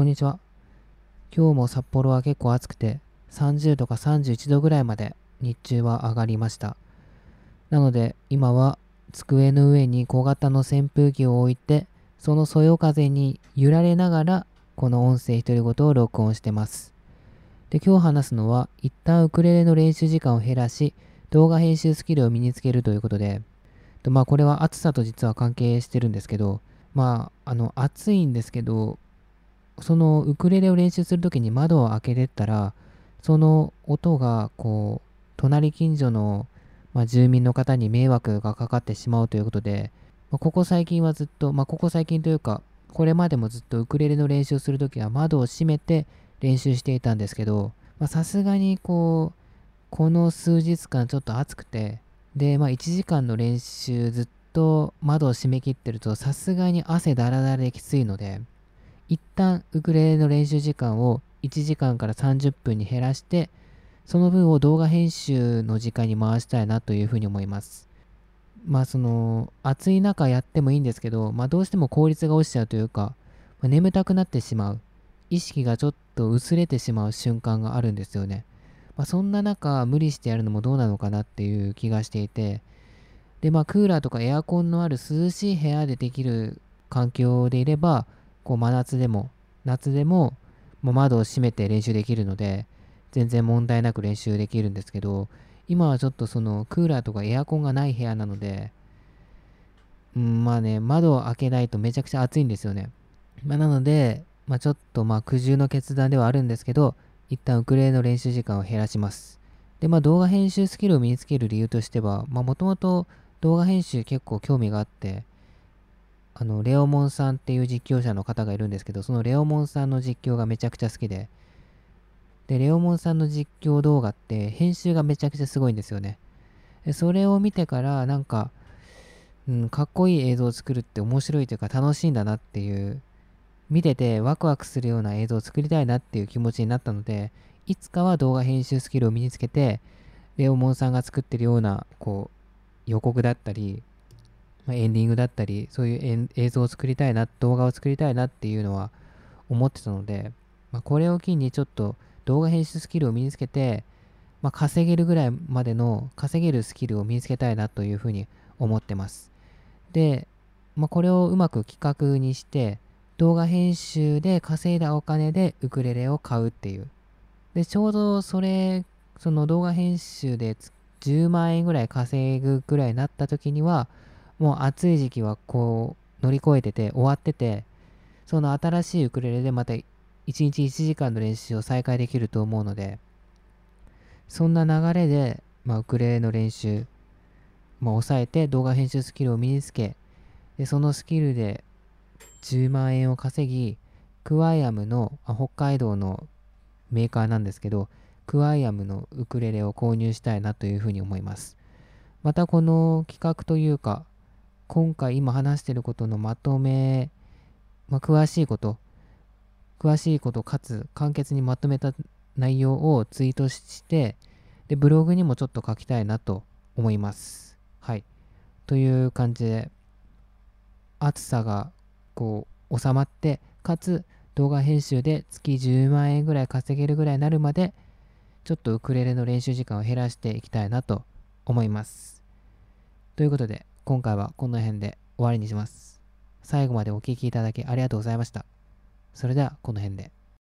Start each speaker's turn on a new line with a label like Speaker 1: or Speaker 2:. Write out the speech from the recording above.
Speaker 1: こんにちは。今日も札幌は結構暑くて、30度か31度ぐらいまで日中は上がりました。なので、今は机の上に小型の扇風機を置いて、そのそよ風に揺られながら、この音声独り言を録音してます。で、今日話すのは、一旦ウクレレの練習時間を減らし、動画編集スキルを身につけるということで、とまあこれは暑さと実は関係してるんですけど、まあ、あの、暑いんですけど、そのウクレレを練習するときに窓を開けてったら、その音が、こう、隣近所の、まあ、住民の方に迷惑がかかってしまうということで、まあ、ここ最近はずっと、まあ、ここ最近というか、これまでもずっとウクレレの練習をするときは窓を閉めて練習していたんですけど、さすがにこう、この数日間ちょっと暑くて、で、まあ1時間の練習ずっと窓を閉め切ってるとさすがに汗だらだらできついので、一旦ウクレレの練習時間を1時間から30分に減らして、その分を動画編集の時間に回したいなというふうに思います。まあその暑い中やってもいいんですけど、まあどうしても効率が落ちちゃうというか、まあ、眠たくなってしまう。意識がちょっと薄れてしまう瞬間があるんですよね。まあ、そんな中無理してやるのもどうなのかなっていう気がしていて、でまあクーラーとかエアコンのある涼しい部屋でできる環境でいれば、こう真夏でも夏でももう窓を閉めて練習できるので全然問題なく練習できるんですけど今はちょっとそのクーラーとかエアコンがない部屋なので、うん、まあね窓を開けないとめちゃくちゃ暑いんですよね、まあ、なので、まあ、ちょっとまあ苦渋の決断ではあるんですけど一旦ウクレレの練習時間を減らします。でまあ動画編集スキルを身につける理由としてはもともと動画編集結構興味があってあの、レオモンさんっていう実況者の方がいるんですけど、そのレオモンさんの実況がめちゃくちゃ好きで、で、レオモンさんの実況動画って編集がめちゃくちゃすごいんですよね。でそれを見てから、なんか、うん、かっこいい映像を作るって面白いというか楽しいんだなっていう、見ててワクワクするような映像を作りたいなっていう気持ちになったので、いつかは動画編集スキルを身につけて、レオモンさんが作ってるような、こう、予告だったり、まあ、エンディングだったり、そういう映像を作りたいな、動画を作りたいなっていうのは思ってたので、まあ、これを機にちょっと動画編集スキルを身につけて、まあ、稼げるぐらいまでの稼げるスキルを身につけたいなというふうに思ってます。で、まあ、これをうまく企画にして、動画編集で稼いだお金でウクレレを買うっていう。で、ちょうどそれ、その動画編集で10万円ぐらい稼ぐぐらいになった時には、もう暑い時期はこう乗り越えてて終わってて、その新しいウクレレでまた1日1時間の練習を再開できると思うので、そんな流れで、まあ、ウクレレの練習、まあ、抑えて動画編集スキルを身につけ、でそのスキルで10万円を稼ぎ、クワイアムの、あ北海道のメーカーなんですけど、クワイアムのウクレレを購入したいなというふうに思います。またこの企画というか、今回今話してることのまとめ、まあ、詳しいこと、詳しいことかつ簡潔にまとめた内容をツイートして、で、ブログにもちょっと書きたいなと思います。はい。という感じで、暑さがこう収まって、かつ動画編集で月10万円ぐらい稼げるぐらいになるまで、ちょっとウクレレの練習時間を減らしていきたいなと思います。ということで、今回はこの辺で終わりにします。最後までお聴きいただきありがとうございました。それではこの辺で。